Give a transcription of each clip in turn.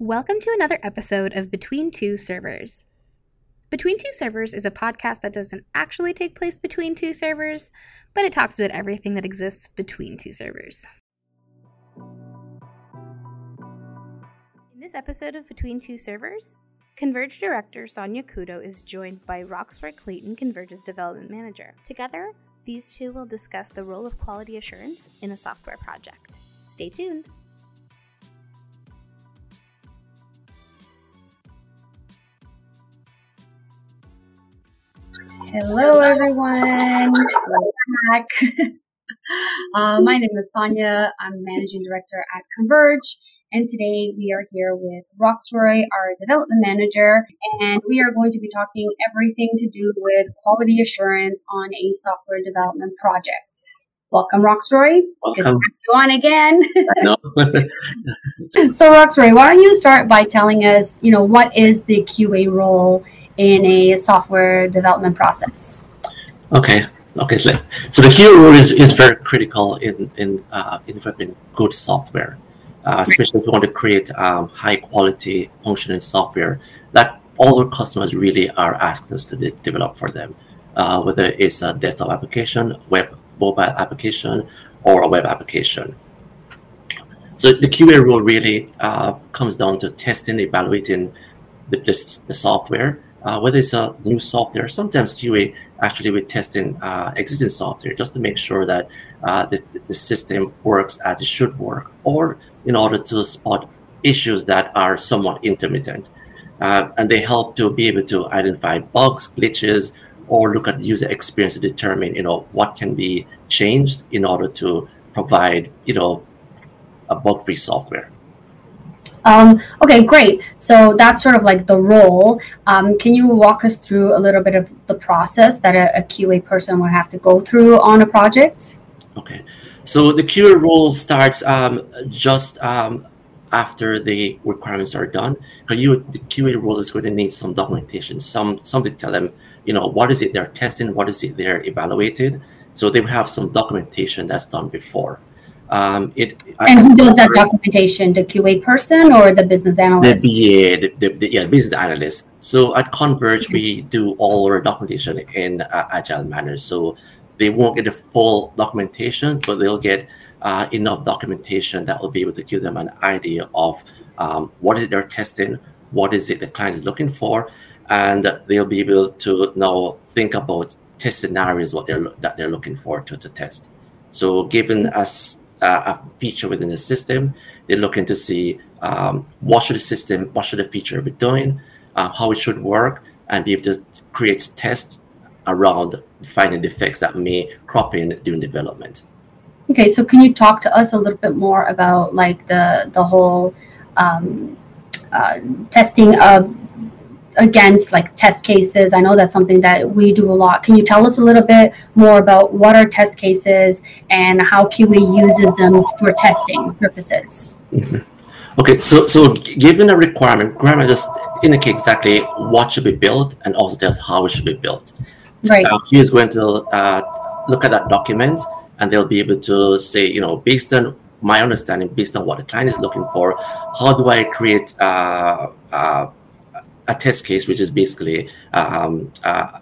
Welcome to another episode of Between Two Servers. Between Two Servers is a podcast that doesn't actually take place between two servers, but it talks about everything that exists between two servers. In this episode of Between Two Servers, Converge director Sonia Kudo is joined by Roxroy Clayton, Converge's development manager. Together, these two will discuss the role of quality assurance in a software project. Stay tuned. Hello, everyone. Welcome back. uh, my name is Sonia. I'm managing director at Converge, and today we are here with Roxroy, our development manager, and we are going to be talking everything to do with quality assurance on a software development project. Welcome, Roxroy. Welcome. Go on again. No. so, Roxroy, why don't you start by telling us, you know, what is the QA role in a software development process? okay. Okay. So, so the key role is, is very critical in in uh, in developing good software, uh, especially if you want to create um, high quality functioning software that all our customers really are asking us to de- develop for them, uh, whether it's a desktop application, web mobile application, or a web application. So the QA role really uh, comes down to testing, evaluating the, the, the software, uh, whether it's a new software. Sometimes QA actually with testing uh, existing software just to make sure that uh, the, the system works as it should work, or in order to spot issues that are somewhat intermittent. Uh, and they help to be able to identify bugs, glitches, or look at the user experience to determine, you know, what can be changed in order to provide, you know, a bug-free software. Um, okay, great. So that's sort of like the role. Um, can you walk us through a little bit of the process that a, a QA person would have to go through on a project? Okay, so the QA role starts um, just um, after the requirements are done. You, the QA role is going to need some documentation, some something to tell them, you know, what is it they're testing, what is it they're evaluating. So they will have some documentation that's done before. Um, it and who does that documentation? The QA person or the business analyst? The BA, the, the, yeah, business analyst. So at Converge, we do all our documentation in uh, agile manner. So they won't get the full documentation, but they'll get uh, enough documentation that will be able to give them an idea of um, what is it they're testing, what is it the client is looking for, and they'll be able to now think about test scenarios what they're that they're looking for to, to test. So given us uh, a feature within the system. They're looking to see um, what should the system, what should the feature be doing, uh, how it should work, and be able to create tests around finding defects that may crop in during development. Okay, so can you talk to us a little bit more about like the the whole um, uh, testing of against like test cases. I know that's something that we do a lot. Can you tell us a little bit more about what are test cases and how qa uses them for testing purposes? Mm-hmm. okay so so given a requirement requirement just indicate exactly what should be built and also tells how it should be built. Right. Uh, he is going to uh, look at that document and they'll be able to say you know based on my understanding based on what the client is looking for how do i create uh, uh a test case, which is basically um, uh,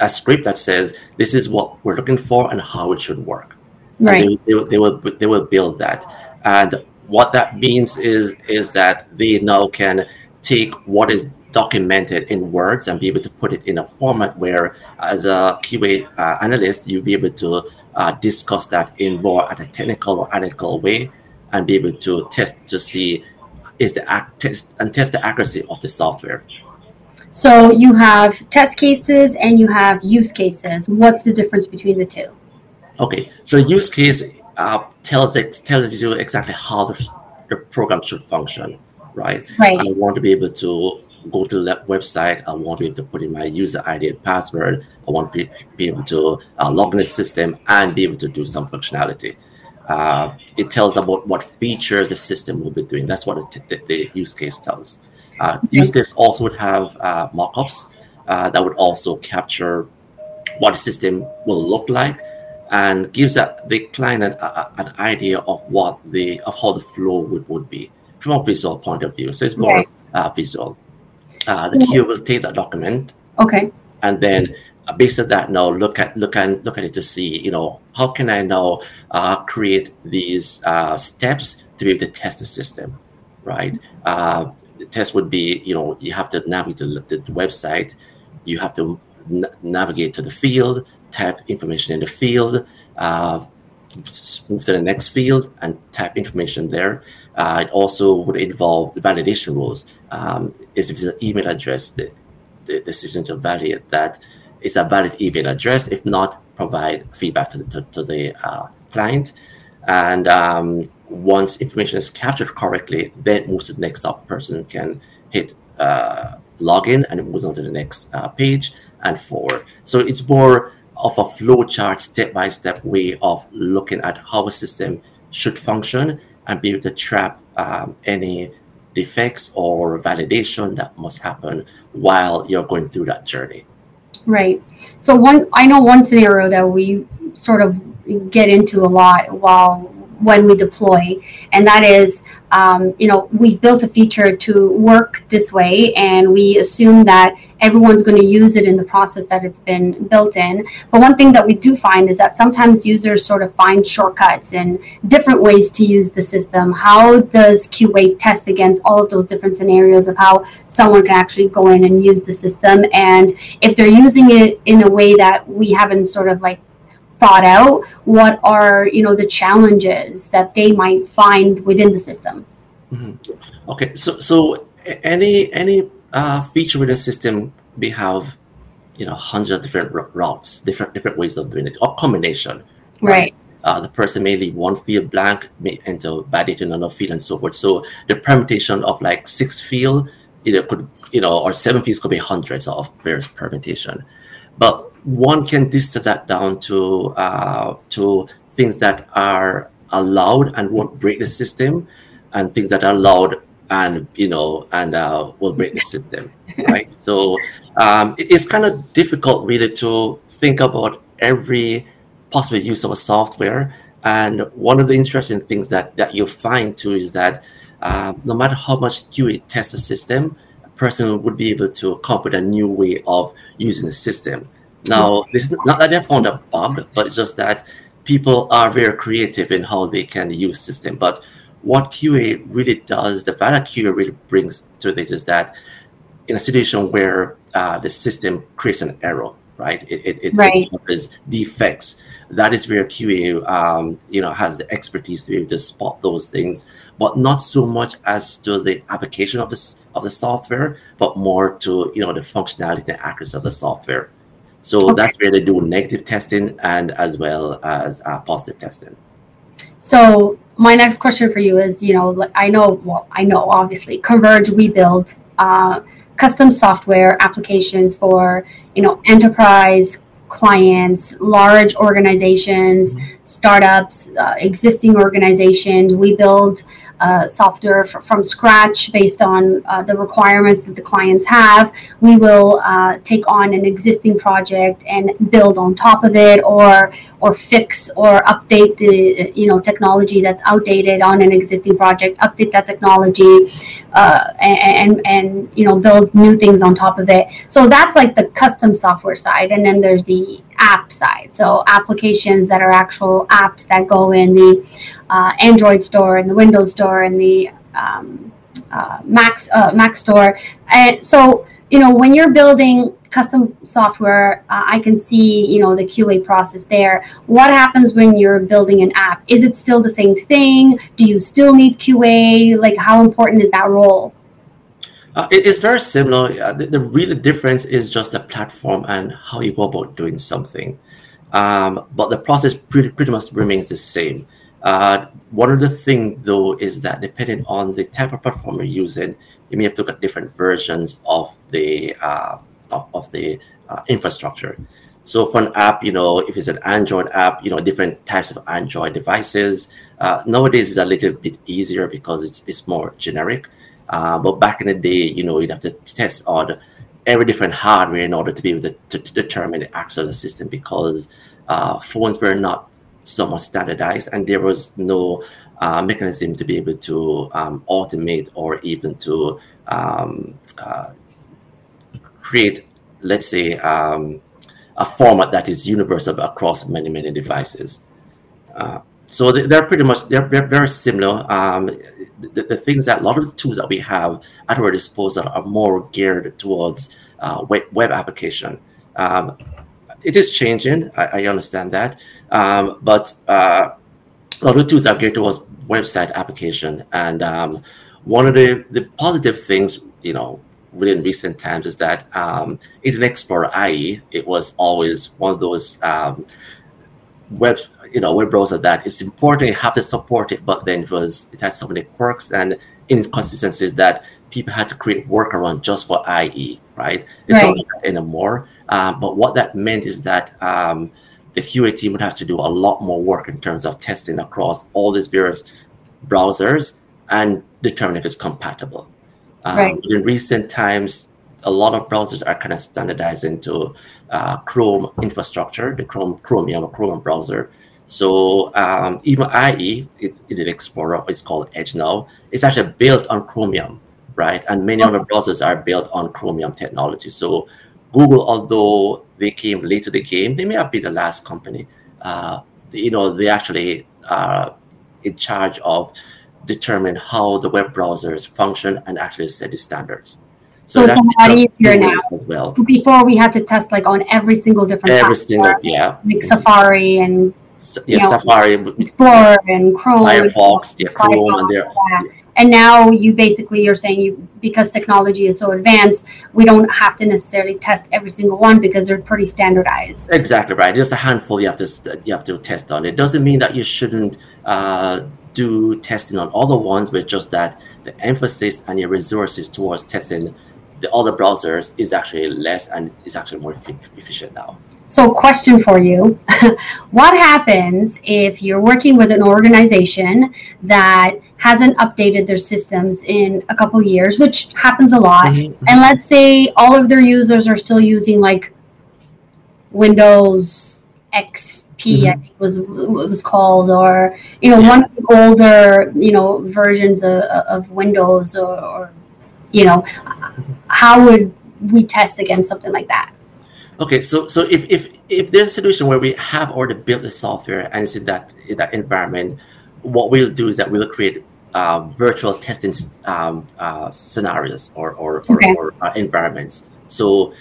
a script that says this is what we're looking for and how it should work. Right. They, they, they, will they will build that, and what that means is is that they now can take what is documented in words and be able to put it in a format where, as a QA uh, analyst, you'll be able to uh, discuss that in more at a technical or analytical way and be able to test to see is the act test and test the accuracy of the software. So you have test cases and you have use cases. What's the difference between the two? Okay, so use case uh, tells it tells you exactly how the, the program should function, right? Right. I want to be able to go to the website. I want to be able to put in my user ID and password. I want to be, be able to uh, log in the system and be able to do some functionality uh, it tells about what features the system will be doing. That's what the, the, the use case tells. Uh, use case also would have uh, mockups uh, that would also capture what the system will look like and gives that the client an, a, an idea of what the of how the flow would, would be. from a visual point of view. So it's more uh, visual. Uh, the QA will take that document. Okay. And then based on that now look at look at look at it to see you know how can i now uh, create these uh, steps to be able to test the system right? Uh, the test would be you know you have to navigate to the, website you have to n- navigate to the field type information in the field uh, move to the next field and type information there. Uh, it also would involve the validation rules. Um, if it's an email address the, the decision to validate that is a valid email address. If not, provide feedback to the, to, to the uh, client. And um, once information is captured correctly, then moves to the next up. Person can hit uh, login and it moves on to the next uh, page and forward. So it's more of a flowchart, step-by-step way of looking at how a system should function and be able to trap um, any defects or validation that must happen while you're going through that journey. Right. So one, I know one scenario that we sort of get into a lot while when we deploy, and that is, um, you know, we've built a feature to work this way, and we assume that everyone's going to use it in the process that it's been built in. But one thing that we do find is that sometimes users sort of find shortcuts and different ways to use the system. How does QA test against all of those different scenarios of how someone can actually go in and use the system? And if they're using it in a way that we haven't sort of like thought out what are you know the challenges that they might find within the system mm-hmm. okay so so any any uh, feature within the system we have you know hundreds of different routes different different ways of doing it or combination right, right. Uh, the person may leave one field blank may enter validate another field and so forth so the permutation of like six field either could you know or seven fields could be hundreds of various permutation but one can distill that down to uh, to things that are allowed and won't break the system, and things that are allowed and you know and uh, will break the system, right? so um, it's kind of difficult really to think about every possible use of a software. And one of the interesting things that that you'll find too is that uh, no matter how much QA test the system, a person would be able to come up with a new way of using the system. Now, it's not that they found a bug, but it's just that people are very creative in how they can use system. But what QA really does, the value QA really brings to this is that in a situation where uh, the system creates an error, right? It, it, it right. causes defects. That is where QA, um, you know, has the expertise to be able to spot those things, but not so much as to the application of this of the software, but more to you know the functionality and accuracy of the software. So okay. that's where they do negative testing and as well as uh, positive testing. So my next question for you is, you know, I know, well, I know, obviously, Converge, we build uh, custom software applications for, you know, enterprise clients, large organizations, startups, uh, existing organizations. We build uh, software f- from scratch based on uh, the requirements that the clients have. We will uh, take on an existing project and build on top of it, or or fix or update the you know technology that's outdated on an existing project. Update that technology, uh, and, and and you know build new things on top of it. So that's like the custom software side, and then there's the app side. So applications that are actual apps that go in the uh, Android store and the Windows store and the um, uh, Mac uh, Mac store. And so you know when you're building custom software, uh, I can see you know the QA process there. What happens when you're building an app? Is it still the same thing? Do you still need QA? Like how important is that role? Uh, it is very similar. Uh, the, the real difference is just the platform and how you go about doing something. Um, but the process pretty, pretty much remains the same. Uh, one of the things, though, is that depending on the type of platform you're using, you may have to look at different versions of the uh, of, of, the uh, infrastructure. So for an app, you know, if it's an Android app, you know, different types of Android devices. Uh, nowadays, it's a little bit easier because it's it's more generic. Uh, but back in the day, you know, you'd have to test on every different hardware in order to be able to, to, to determine the access of the system because uh, phones were not so much standardized and there was no uh, mechanism to be able to um, automate or even to um, uh, create, let's say, um, a format that is universal across many, many devices. Uh, so they're pretty much they're, they're very similar. The, the, things that a lot of the tools that we have at our disposal are more geared towards uh, web, web application. Um, it is changing. I, I understand that, um, but uh, a lot of the tools are geared towards website application. And um, one of the, the positive things, you know, within recent times is that um, Internet Explorer IE, it was always one of those um, web, you know, web browser that it's important you have to support it, but then it was it has so many quirks and inconsistencies that people had to create workaround just for IE, right? It's right. not anymore. Um, but what that meant is that um, the QA team would have to do a lot more work in terms of testing across all these various browsers and determine if it's compatible. Um, right. In recent times, a lot of browsers are kind of standardized into uh, Chrome infrastructure, the Chrome Chromium or Chrome browser. So um, even IE, Internet Explorer, it's called Edge now. It's actually built on Chromium, right? And many other browsers are built on Chromium technology. So Google, although they came late to the game, they may have been the last company. Uh, you know, they actually are in charge of determine how the web browsers function and actually set the standards. So, so it's a lot easier now. Well. So before we had to test like on every single different every single yeah like Safari and yeah know, Safari, Explorer and Chrome, Firefox, yeah, Chrome, and there. Yeah. And now you basically you're saying you because technology is so advanced, we don't have to necessarily test every single one because they're pretty standardized. Exactly right. Just a handful you have to you have to test on. It doesn't mean that you shouldn't. Uh, do testing on other ones, but just that the emphasis and your resources towards testing the other browsers is actually less and is actually more efficient now. So, question for you What happens if you're working with an organization that hasn't updated their systems in a couple years, which happens a lot? Mm-hmm. And let's say all of their users are still using like Windows XP, mm-hmm. I think was was called, or you know, yeah. one of the older you know versions of, of Windows, or, or you know, how would we test against something like that? Okay, so so if if if there's a solution where we have already built the software and it's in that in that environment, what we'll do is that we'll create uh, virtual testing um, uh, scenarios or or, okay. or, or uh, environments. So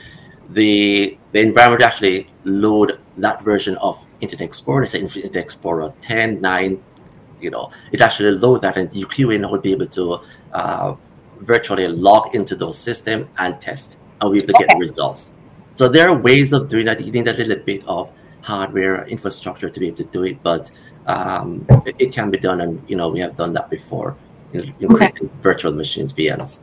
the the environment actually load that version of Internet Explorer, say Internet Explorer 10, 9, you know, it actually load that and you QA would be able to uh, virtually log into those systems and test and we will okay. get the results. So there are ways of doing that. You need a little bit of hardware infrastructure to be able to do it, but um, it, it, can be done, and you know we have done that before in, in okay. virtual machines, VMs.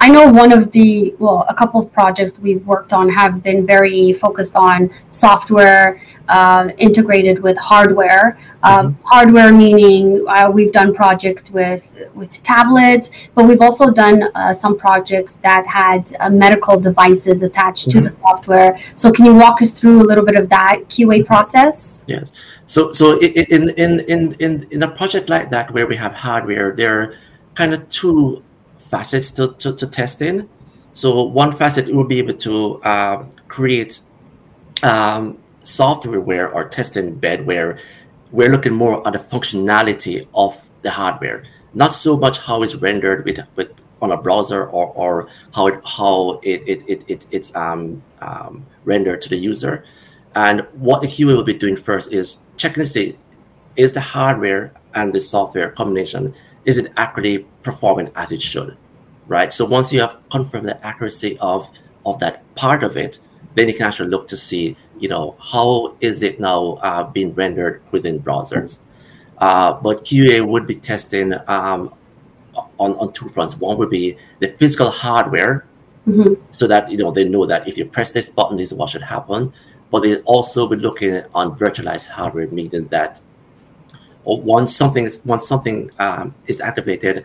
I know one of the, well, a couple of projects we've worked on have been very focused on software uh, integrated with hardware. Um, mm-hmm. Hardware meaning uh, we've done projects with with tablets, but we've also done uh, some projects that had uh, medical devices attached mm-hmm. to the software. So, can you walk us through a little bit of that QA process? Yes. So, so in in in in in a project like that where we have hardware, there are kind of two facets to, to, to test in. So one facet will be able to uh, create um, software or testing bed where we're looking more at the functionality of the hardware, not so much how it's rendered with, with on a browser or, or how it how it, it, it, it it's um, um, rendered to the user. And what the QA will be doing first is checking to see is the hardware and the software combination is it accurately performing as it should, right? So once you have confirmed the accuracy of of that part of it, then you can actually look to see, you know, how is it now uh, being rendered within browsers. Uh, but QA would be testing um, on, on two fronts. One would be the physical hardware, mm-hmm. so that you know they know that if you press this button, this is what should happen. But they also be looking on virtualized hardware, meaning that once something is once something um, is activated,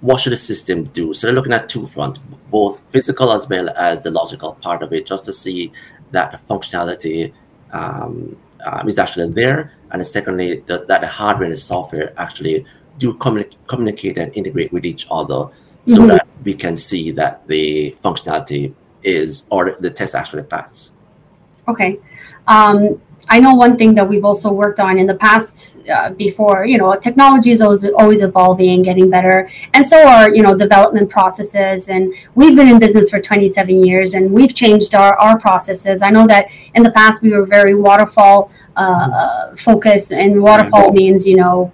what should the system do? So they're looking at two fronts, both physical as well as the logical part of it, just to see that the functionality um, um, is actually there, and secondly, that, that the hardware and the software actually do communi- communicate and integrate with each other so mm-hmm. that we can see that the functionality is or the test actually passes. Okay. Um, I know one thing that we've also worked on in the past uh, before, you know, technology is always, always evolving and getting better. And so are, you know, development processes. And we've been in business for 27 years and we've changed our, our processes. I know that in the past we were very waterfall uh, focused and waterfall means, you know,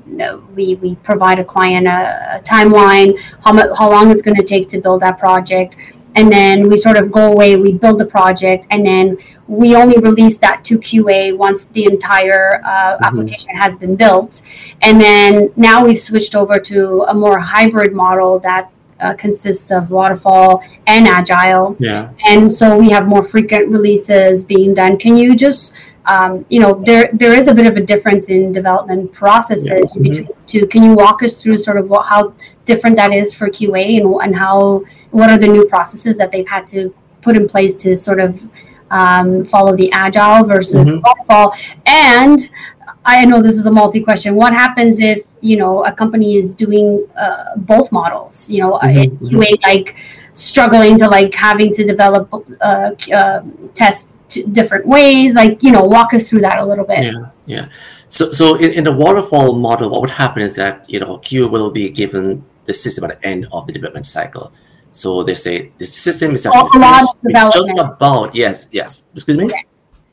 we, we provide a client a, a timeline, how, much, how long it's going to take to build that project and then we sort of go away we build the project and then we only release that to qa once the entire uh, mm-hmm. application has been built and then now we've switched over to a more hybrid model that uh, consists of waterfall and agile yeah and so we have more frequent releases being done can you just um, you know there there is a bit of a difference in development processes yeah. mm-hmm. between the two can you walk us through sort of what, how different that is for qa and, and how what are the new processes that they've had to put in place to sort of um, follow the agile versus mm-hmm. waterfall and i know this is a multi question what happens if you know a company is doing uh, both models you know mm-hmm. qa mm-hmm. like struggling to like having to develop uh, uh, tests different ways like you know walk us through that a little bit yeah yeah so so in, in the waterfall model what would happen is that you know q will be given the system at the end of the development cycle so they say the system is just about yes, yes. Excuse me. Okay.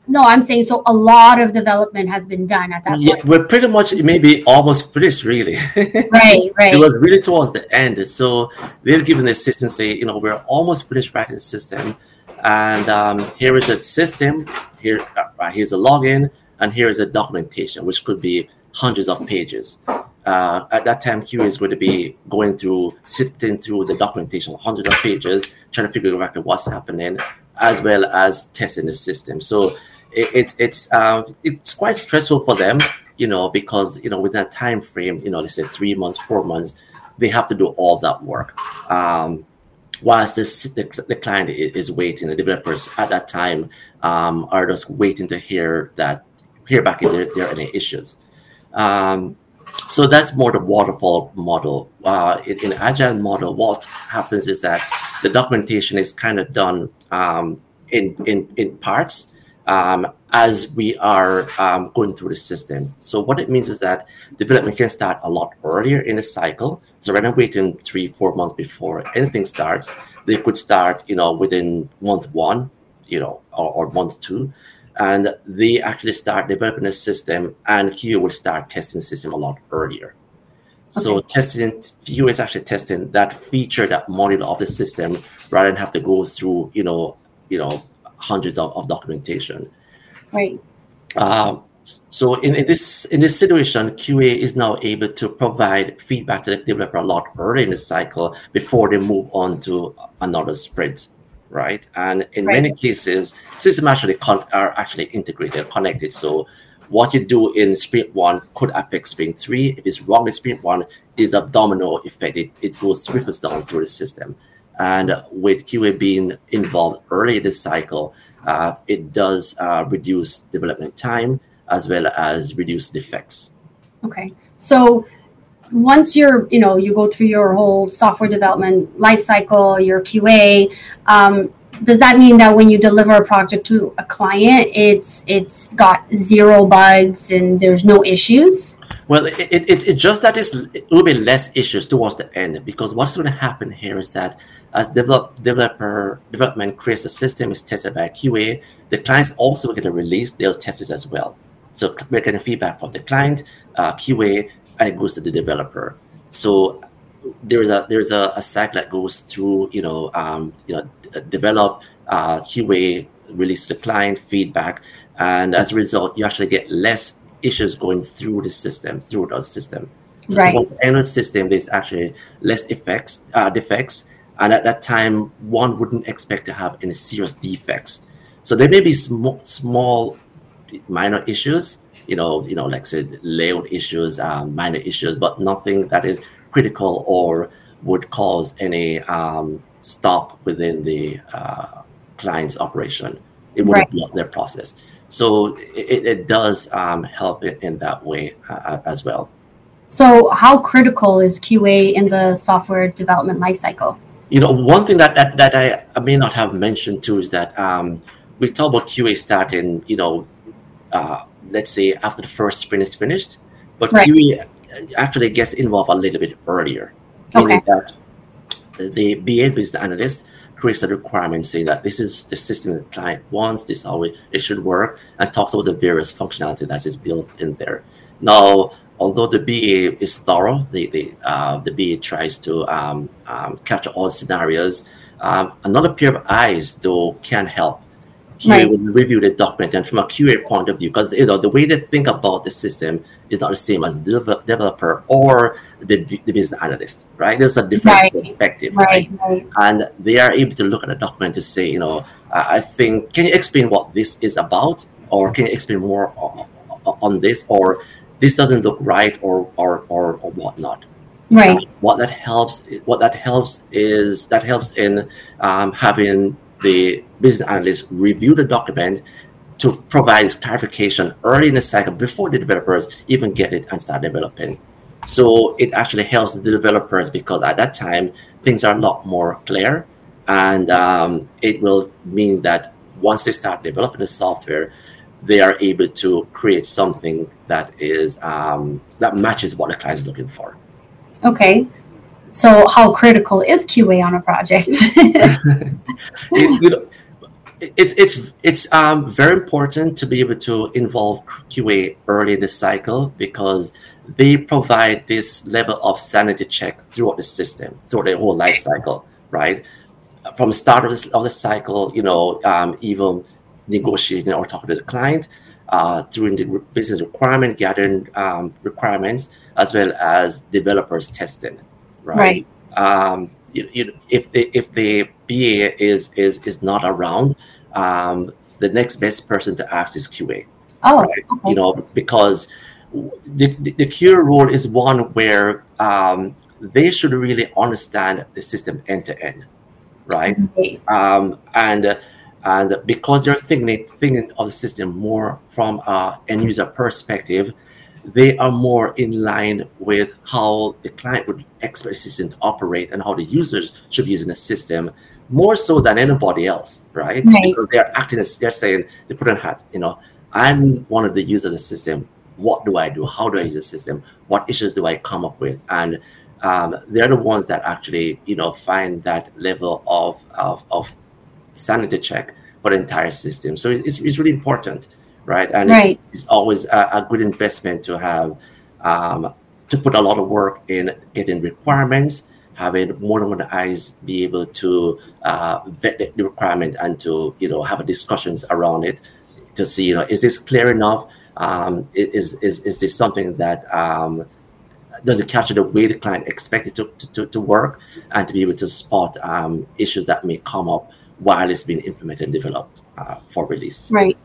No, I'm saying so. A lot of development has been done at that yeah, point. we're pretty much maybe almost finished, really. right, right. It was really towards the end. So they've given the system say, you know, we're almost finished writing the system, and um, here is a system. Here, uh, here's a login, and here is a documentation, which could be hundreds of pages uh, at that time, QA is going to be going through, sifting through the documentation, hundreds of pages, trying to figure out what's happening, as well as testing the system. So it, it it's um, it's quite stressful for them, you know, because you know within a time frame, you know, let's say three months, four months, they have to do all that work. Um, whilst this, the, the client is waiting, the developers at that time um, are just waiting to hear that hear back if there, there are any issues. Um, so that's more the waterfall model. Uh, in, in agile model, what happens is that the documentation is kind of done um, in, in, in parts um, as we are um, going through the system. So what it means is that development can start a lot earlier in the cycle. So rather than waiting three, four months before anything starts, they could start, you know, within month one, you know, or, or month two and they actually start developing a system and QA will start testing the system a lot earlier. Okay. So testing QA is actually testing that feature, that module of the system, rather than have to go through, you know, you know, hundreds of, of documentation. Right. Uh, so in, in this in this situation, QA is now able to provide feedback to the developer a lot earlier in the cycle before they move on to another sprint right? And in right. many cases, systems actually are actually integrated, connected. So what you do in sprint one could affect sprint three. If it's wrong in sprint one, is a domino effect. It, it goes trickles down through the system. And with QA being involved early in the cycle, uh, it does uh, reduce development time as well as reduce defects. Okay. So once you're you know you go through your whole software development life cycle your qa um, does that mean that when you deliver a project to a client it's it's got zero bugs and there's no issues? Well it, it, it's just that it's a little bit less issues towards the end because what's going to happen here is that as develop, developer development creates a system is tested by qa the clients also get a release they'll test it as well. So we're getting feedback from the client uh, qa and it goes to the developer. So there's a there's a, a that goes through you know um, you know develop uh, QA release to the client feedback, and as a result, you actually get less issues going through the system through the system. So right. the end system, there's actually less effects uh, defects, and at that time, one wouldn't expect to have any serious defects. So there may be small small minor issues, you know, you know, like I said, layout issues, um, minor issues, but nothing that is critical or would cause any um, stop within the uh, client's operation. It would right. block their process. So it, it does um, help it in that way uh, as well. So, how critical is QA in the software development lifecycle? You know, one thing that that, that I, I may not have mentioned too is that um, we talk about QA starting, you know, uh, let's say after the first sprint is finished, but right. QA actually gets involved a little bit earlier, meaning okay. that the BA business analyst creates a requirement saying that this is the system the client wants, this is how it, it should work, and talks about the various functionality that is built in there. Now, although the BA is thorough, the the, uh, the BA tries to um, um, capture all scenarios. Um, another pair of eyes, though, can help. QA right. will review the document, and from a QA point of view, because you know the way they think about the system is not the same as the developer or the, the business analyst, right? There's a different right. perspective, right. right? And they are able to look at a document to say, you know, I think, can you explain what this is about, or can you explain more on, on this, or this doesn't look right, or or or, or whatnot. Right. What that helps, what that helps is that helps in um, having the business analyst review the document to provide clarification early in the cycle before the developers even get it and start developing. So it actually helps the developers because at that time things are a lot more clear, and um, it will mean that once they start developing the software, they are able to create something that is um, that matches what the client is looking for. Okay, so how critical is QA on a project? you know, it's it's it's um, very important to be able to involve QA early in the cycle because they provide this level of sanity check throughout the system, throughout the whole life cycle, right? From start of, this, of the cycle, you know, um, even negotiating or talking to the client, uh, during the business requirement gathering um, requirements, as well as developers testing, right? right. Um, you, you, if the if the BA is is is not around, um, the next best person to ask is QA. Oh, right? okay. you know, because the, the, the QA role is one where um, they should really understand the system end to end, right? Okay. Um, and and because they're thinking thinking of the system more from a end user perspective, they are more in line with how the client would expect the system to operate and how the users should be using the system more so than anybody else, right? right. Because they're acting as they're saying they put on hat, you know, I'm one of the users of the system. What do I do? How do I use the system? What issues do I come up with? And um, they're the ones that actually, you know, find that level of of, of sanity check for the entire system. So it's, it's really important right? And right. it's always a, a, good investment to have um, to put a lot of work in getting requirements, having more than one eyes be able to uh, vet the requirement and to you know have discussions around it to see you know is this clear enough? Um, is is is this something that um, does it capture the way the client expected to, to, to work and to be able to spot um, issues that may come up while it's being implemented and developed uh, for release. Right.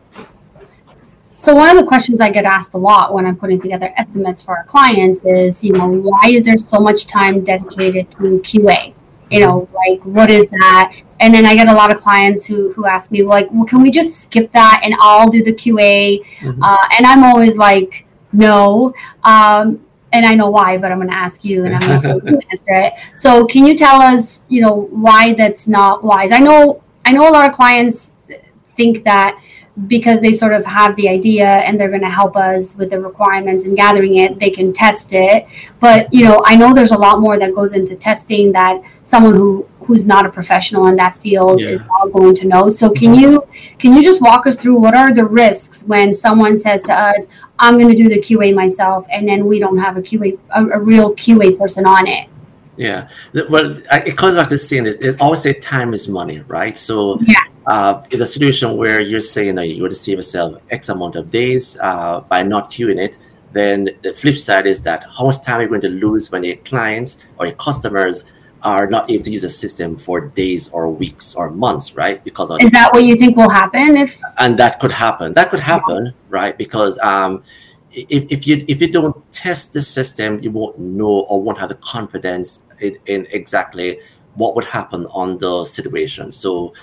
So one of the questions I get asked a lot when I'm putting together estimates for our clients is, you know, why is there so much time dedicated to QA? You know, like what is that? And then I get a lot of clients who who ask me, like, well, can we just skip that and I'll do the QA? Mm-hmm. Uh, and I'm always like, no. Um, and I know why, but I'm going to ask you, and I'm going to answer it. So, can you tell us, you know, why that's not wise? I know, I know a lot of clients think that because they sort of have the idea and they're going to help us with the requirements and gathering it they can test it but you know i know there's a lot more that goes into testing that someone who who's not a professional in that field yeah. is all going to know so can mm-hmm. you can you just walk us through what are the risks when someone says to us i'm going to do the qa myself and then we don't have a qa a, a real qa person on it yeah, well, it comes back to saying it. It always say time is money, right? So, yeah. Uh, it's a situation where you're saying that you would save yourself X amount of days uh, by not queuing it. Then the flip side is that how much time are you going to lose when your clients or your customers are not able to use a system for days or weeks or months, right? Because is that what you think will happen if? And that could happen. That could happen, yeah. right? Because um, if, if you if you don't test the system, you won't know or won't have the confidence in, in exactly what would happen on the situation. So,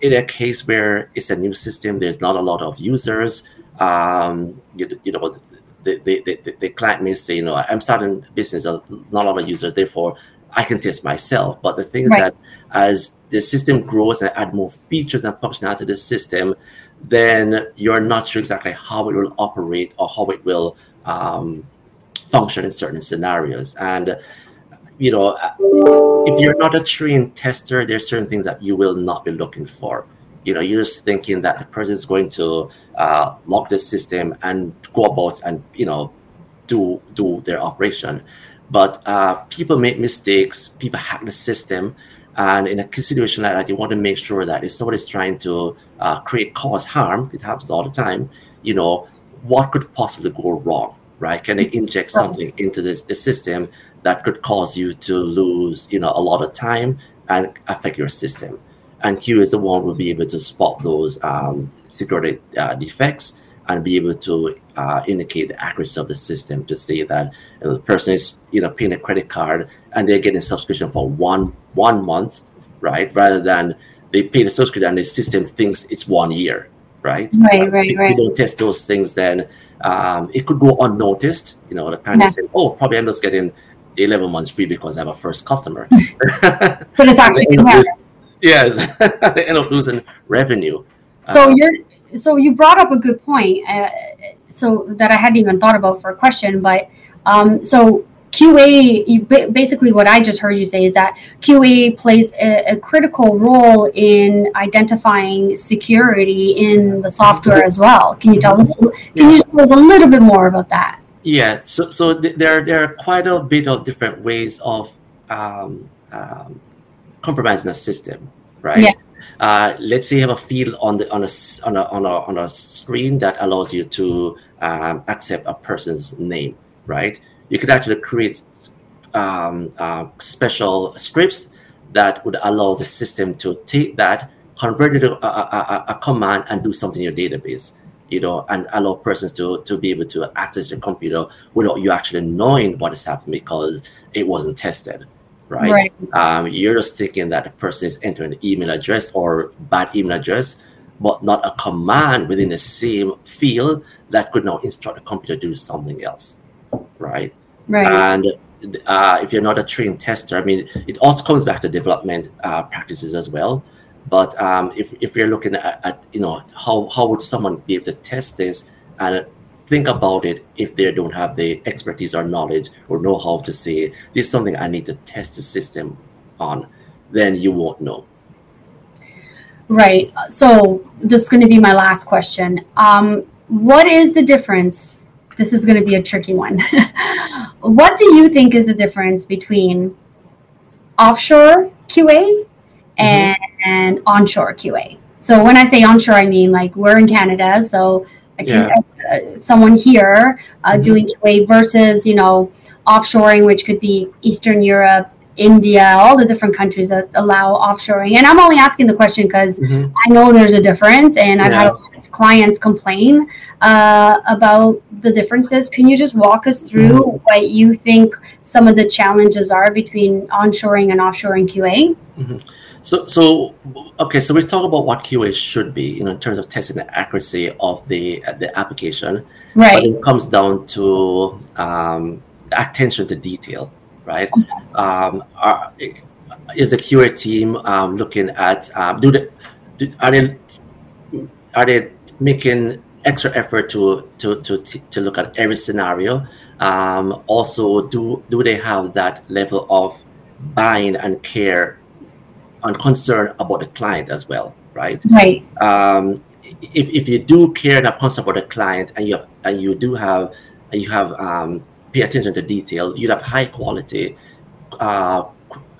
in a case where it's a new system, there's not a lot of users. Um, you, you know, the, the, the, the client may say, you know, I'm starting business, not a lot of users, therefore I can test myself. But the thing is right. that as the system grows and add more features and functionality to the system, then you're not sure exactly how it will operate or how it will um, function in certain scenarios. And you know, if you're not a trained tester, there's certain things that you will not be looking for. You know, you're just thinking that the person is going to uh, lock the system and go about and you know do do their operation. But uh, people make mistakes, people hack the system, and in a situation like that, you want to make sure that if somebody's trying to uh, create cause harm, it happens all the time. You know, what could possibly go wrong, right? Can they inject something into this the system that could cause you to lose, you know, a lot of time and affect your system? And Q is the one who will be able to spot those um, security uh, defects and be able to uh, indicate the accuracy of the system to say that you know, the person is you know paying a credit card and they're getting a subscription for one one month, right? Rather than they pay the subscription and the system thinks it's one year, right? Right, right, right. if you don't test those things, then um, it could go unnoticed. You know, the parent yeah. say, "Oh, probably I'm just getting 11 months free because I have a first customer." but it's actually yes, they end up losing revenue. So um, you're so you brought up a good point, uh, so that I hadn't even thought about for a question. But um, so QA, you, basically what I just heard you say is that QA plays a, a, critical role in identifying security in the software as well. Can you tell us? Can you tell us a little bit more about that? Yeah. So so there there are quite a bit of different ways of um, um, compromising a system, right? Yeah. Uh, let's say you have a field on the on a on a on a, on a screen that allows you to um, accept a person's name, right? You could actually create um, uh, special scripts that would allow the system to take that, convert it to a, a, a, command, and do something in your database. You know, and allow persons to to be able to access the computer without you actually knowing what is happening because it wasn't tested right? right. Um, you're just thinking that the person is entering an email address or bad email address, but not a command within the same field that could now instruct the computer to do something else, right? Right. And uh, if you're not a trained tester, I mean, it also comes back to development uh, practices as well. But um, if, if you're looking at, at, you know, how, how would someone be able to test this and think about it if they don't have the expertise or knowledge or know how to say this is something I need to test the system on, then you won't know. Right. So this is going to be my last question. Um, what is the difference? This is going to be a tricky one. what do you think is the difference between offshore QA and, mm-hmm. and onshore QA? So when I say onshore, I mean like we're in Canada, so yeah. uh, someone here uh, mm-hmm. doing QA versus you know offshoring, which could be Eastern Europe, India, all the different countries that allow offshoring. And I'm only asking the question because mm-hmm. I know there's a difference, and I've yeah. had clients complain uh, about the differences. Can you just walk us through mm-hmm. what you think some of the challenges are between onshoring and offshoring QA? Mm-hmm. So, so okay, so we talk about what QA should be, you know, in terms of testing the accuracy of the the application. Right. But it comes down to um, attention to detail, right? Um, are, is the QA team um, looking at um, do the do, are they are they making extra effort to to to to look at every scenario? Um, also, do do they have that level of buying and care and concern about the client as well, right? Right. Um, if, if you do care and have concern about the client and you and you do have you have um, pay attention to detail, you'd have high quality uh,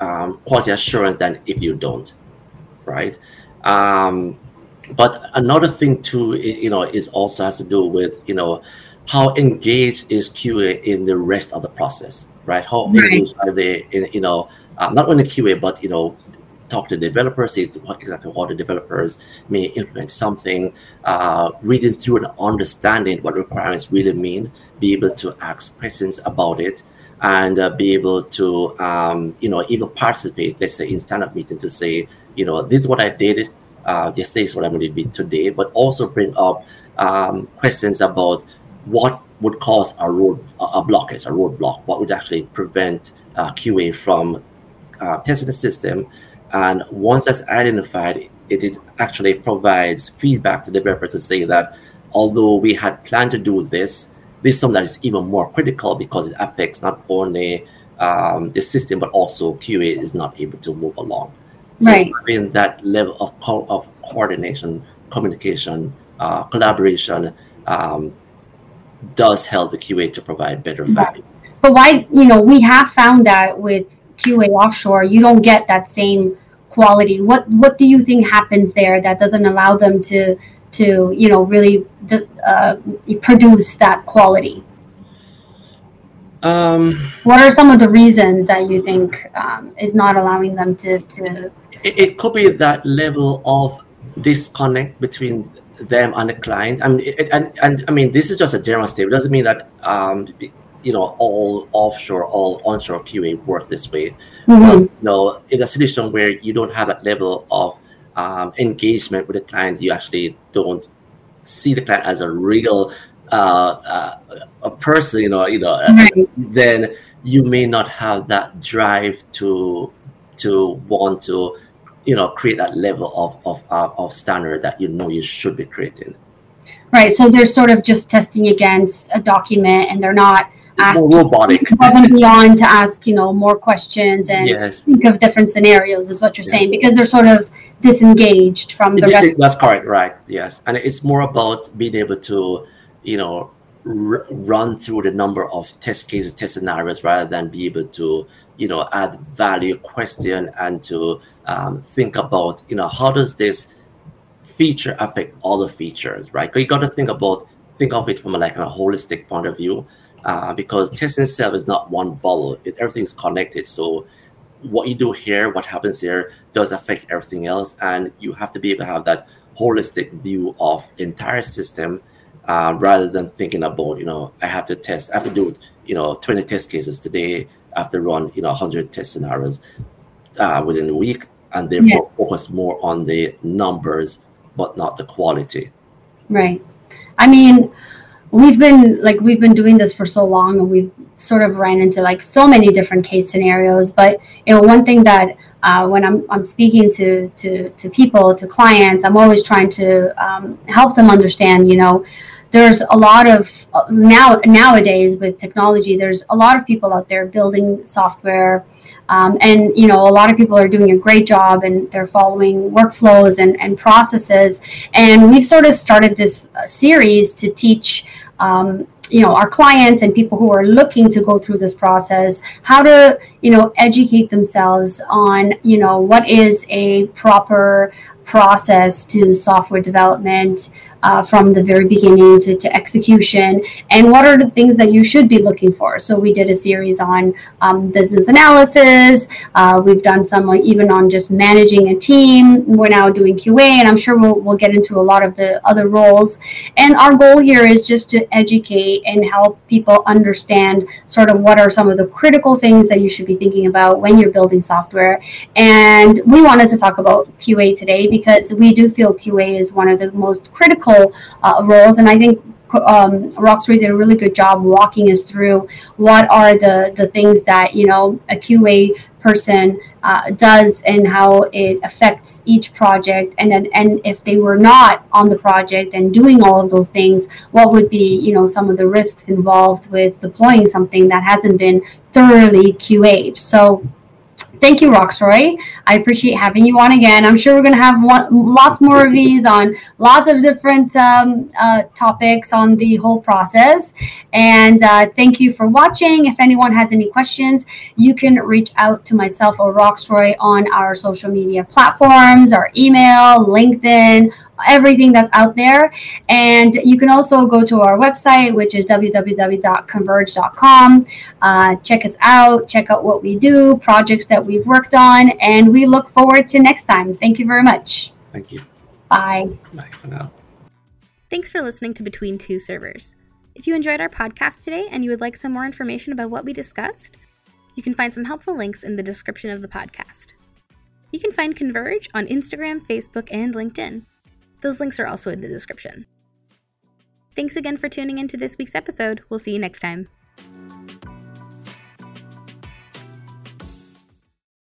um, quality assurance than if you don't, right? Um, but another thing too, you know, is also has to do with you know how engaged is QA in the rest of the process, right? How right. engaged are they in you know uh, not only QA but you know talk to developers, see what exactly what the developers may implement something, uh, reading through and understanding what requirements really mean, be able to ask questions about it, and uh, be able to, um, you know, even participate, let's say in stand-up meeting to say, you know, this is what I did, uh, this is what I'm going to be today, but also bring up um, questions about what would cause a road a blockage, a roadblock, what would actually prevent uh, QA from uh, testing the system. And once that's identified, it, it actually provides feedback to the developer to say that although we had planned to do this, this is something that is even more critical because it affects not only um, the system but also QA is not able to move along. So right. having that level of co- of coordination, communication, uh, collaboration um, does help the QA to provide better value. But why, you know, we have found that with QA offshore, you don't get that same quality. What what do you think happens there that doesn't allow them to to you know really uh, produce that quality? Um, what are some of the reasons that you think um, is not allowing them to to? It, it could be that level of disconnect between them and the client. I mean, it, and and I mean, this is just a general statement. It doesn't mean that um, you know all offshore, all onshore QA work this way. Mm-hmm. Um, you know, in a situation where you don't have that level of um, engagement with the client, you actually don't see the client as a real uh, uh, a person. You know, you know, right. then you may not have that drive to to want to you know create that level of of, uh, of standard that you know you should be creating right so they're sort of just testing against a document and they're not asking more robotic above and beyond to ask you know more questions and yes. think of different scenarios is what you're yeah. saying because they're sort of disengaged from the rest that's correct right yes and it's more about being able to you know r- run through the number of test cases test scenarios rather than be able to you know add value question and to um, think about you know how does this feature affect all the features right? You got to think about think of it from a, like a holistic point of view uh, because testing itself is not one bubble. It, everything's connected. So what you do here what happens here does affect everything else and you have to be able to have that holistic view of entire system uh, rather than thinking about you know i have to test i have to do you know 20 test cases today after run you know 100 test scenarios uh, within a week and therefore yeah. focus more on the numbers but not the quality right i mean we've been like we've been doing this for so long and we've sort of ran into like so many different case scenarios but you know one thing that uh, when I'm, I'm speaking to, to, to people to clients i'm always trying to um, help them understand you know there's a lot of now nowadays with technology there's a lot of people out there building software um, and you know a lot of people are doing a great job and they're following workflows and, and processes. And we've sort of started this uh, series to teach um, you know our clients and people who are looking to go through this process how to you know educate themselves on you know what is a proper process to software development uh, from the very beginning to, to execution and what are the things that you should be looking for? So we did a series on um, business analysis uh, we've done some even on just managing a team. We're now doing qa and i'm sure we'll, we'll get into a lot of the other roles. And our goal here is just to educate and help people understand sort of what are some of the critical things that you should be thinking about when you're building software. And we wanted to talk about qa today because we do feel qa is one of the most critical critical uh, roles. And I think um, did a really good job walking us through what are the, the things that, you know, a QA person uh, does and how it affects each project and then and if they were not on the project and doing all of those things what would be you know some of the risks involved with deploying something that hasn't been thoroughly QA'd so thank you, Roxroy. I appreciate having you on again. I'm sure we're going to have one, lots more of these on lots of different um, uh, topics on the whole process. And uh, thank you for watching. If anyone has any questions, you can reach out to myself or Roxroy on our social media platforms, our email, LinkedIn, everything that's out there. And you can also go to our website, which is www.converge.com. Uh, check us out, check out what we do, projects that we've worked on, and we look forward to next time. Thank you very much. Thank you. Bye. Bye for now. Thanks for listening to Between Two Servers. If you enjoyed our podcast today and you would like some more information about what we discussed, you can find some helpful links in the description of the podcast. You can find Converge on Instagram, Facebook, and LinkedIn. Those links are also in the description. Thanks again for tuning into this week's episode. We'll see you next time.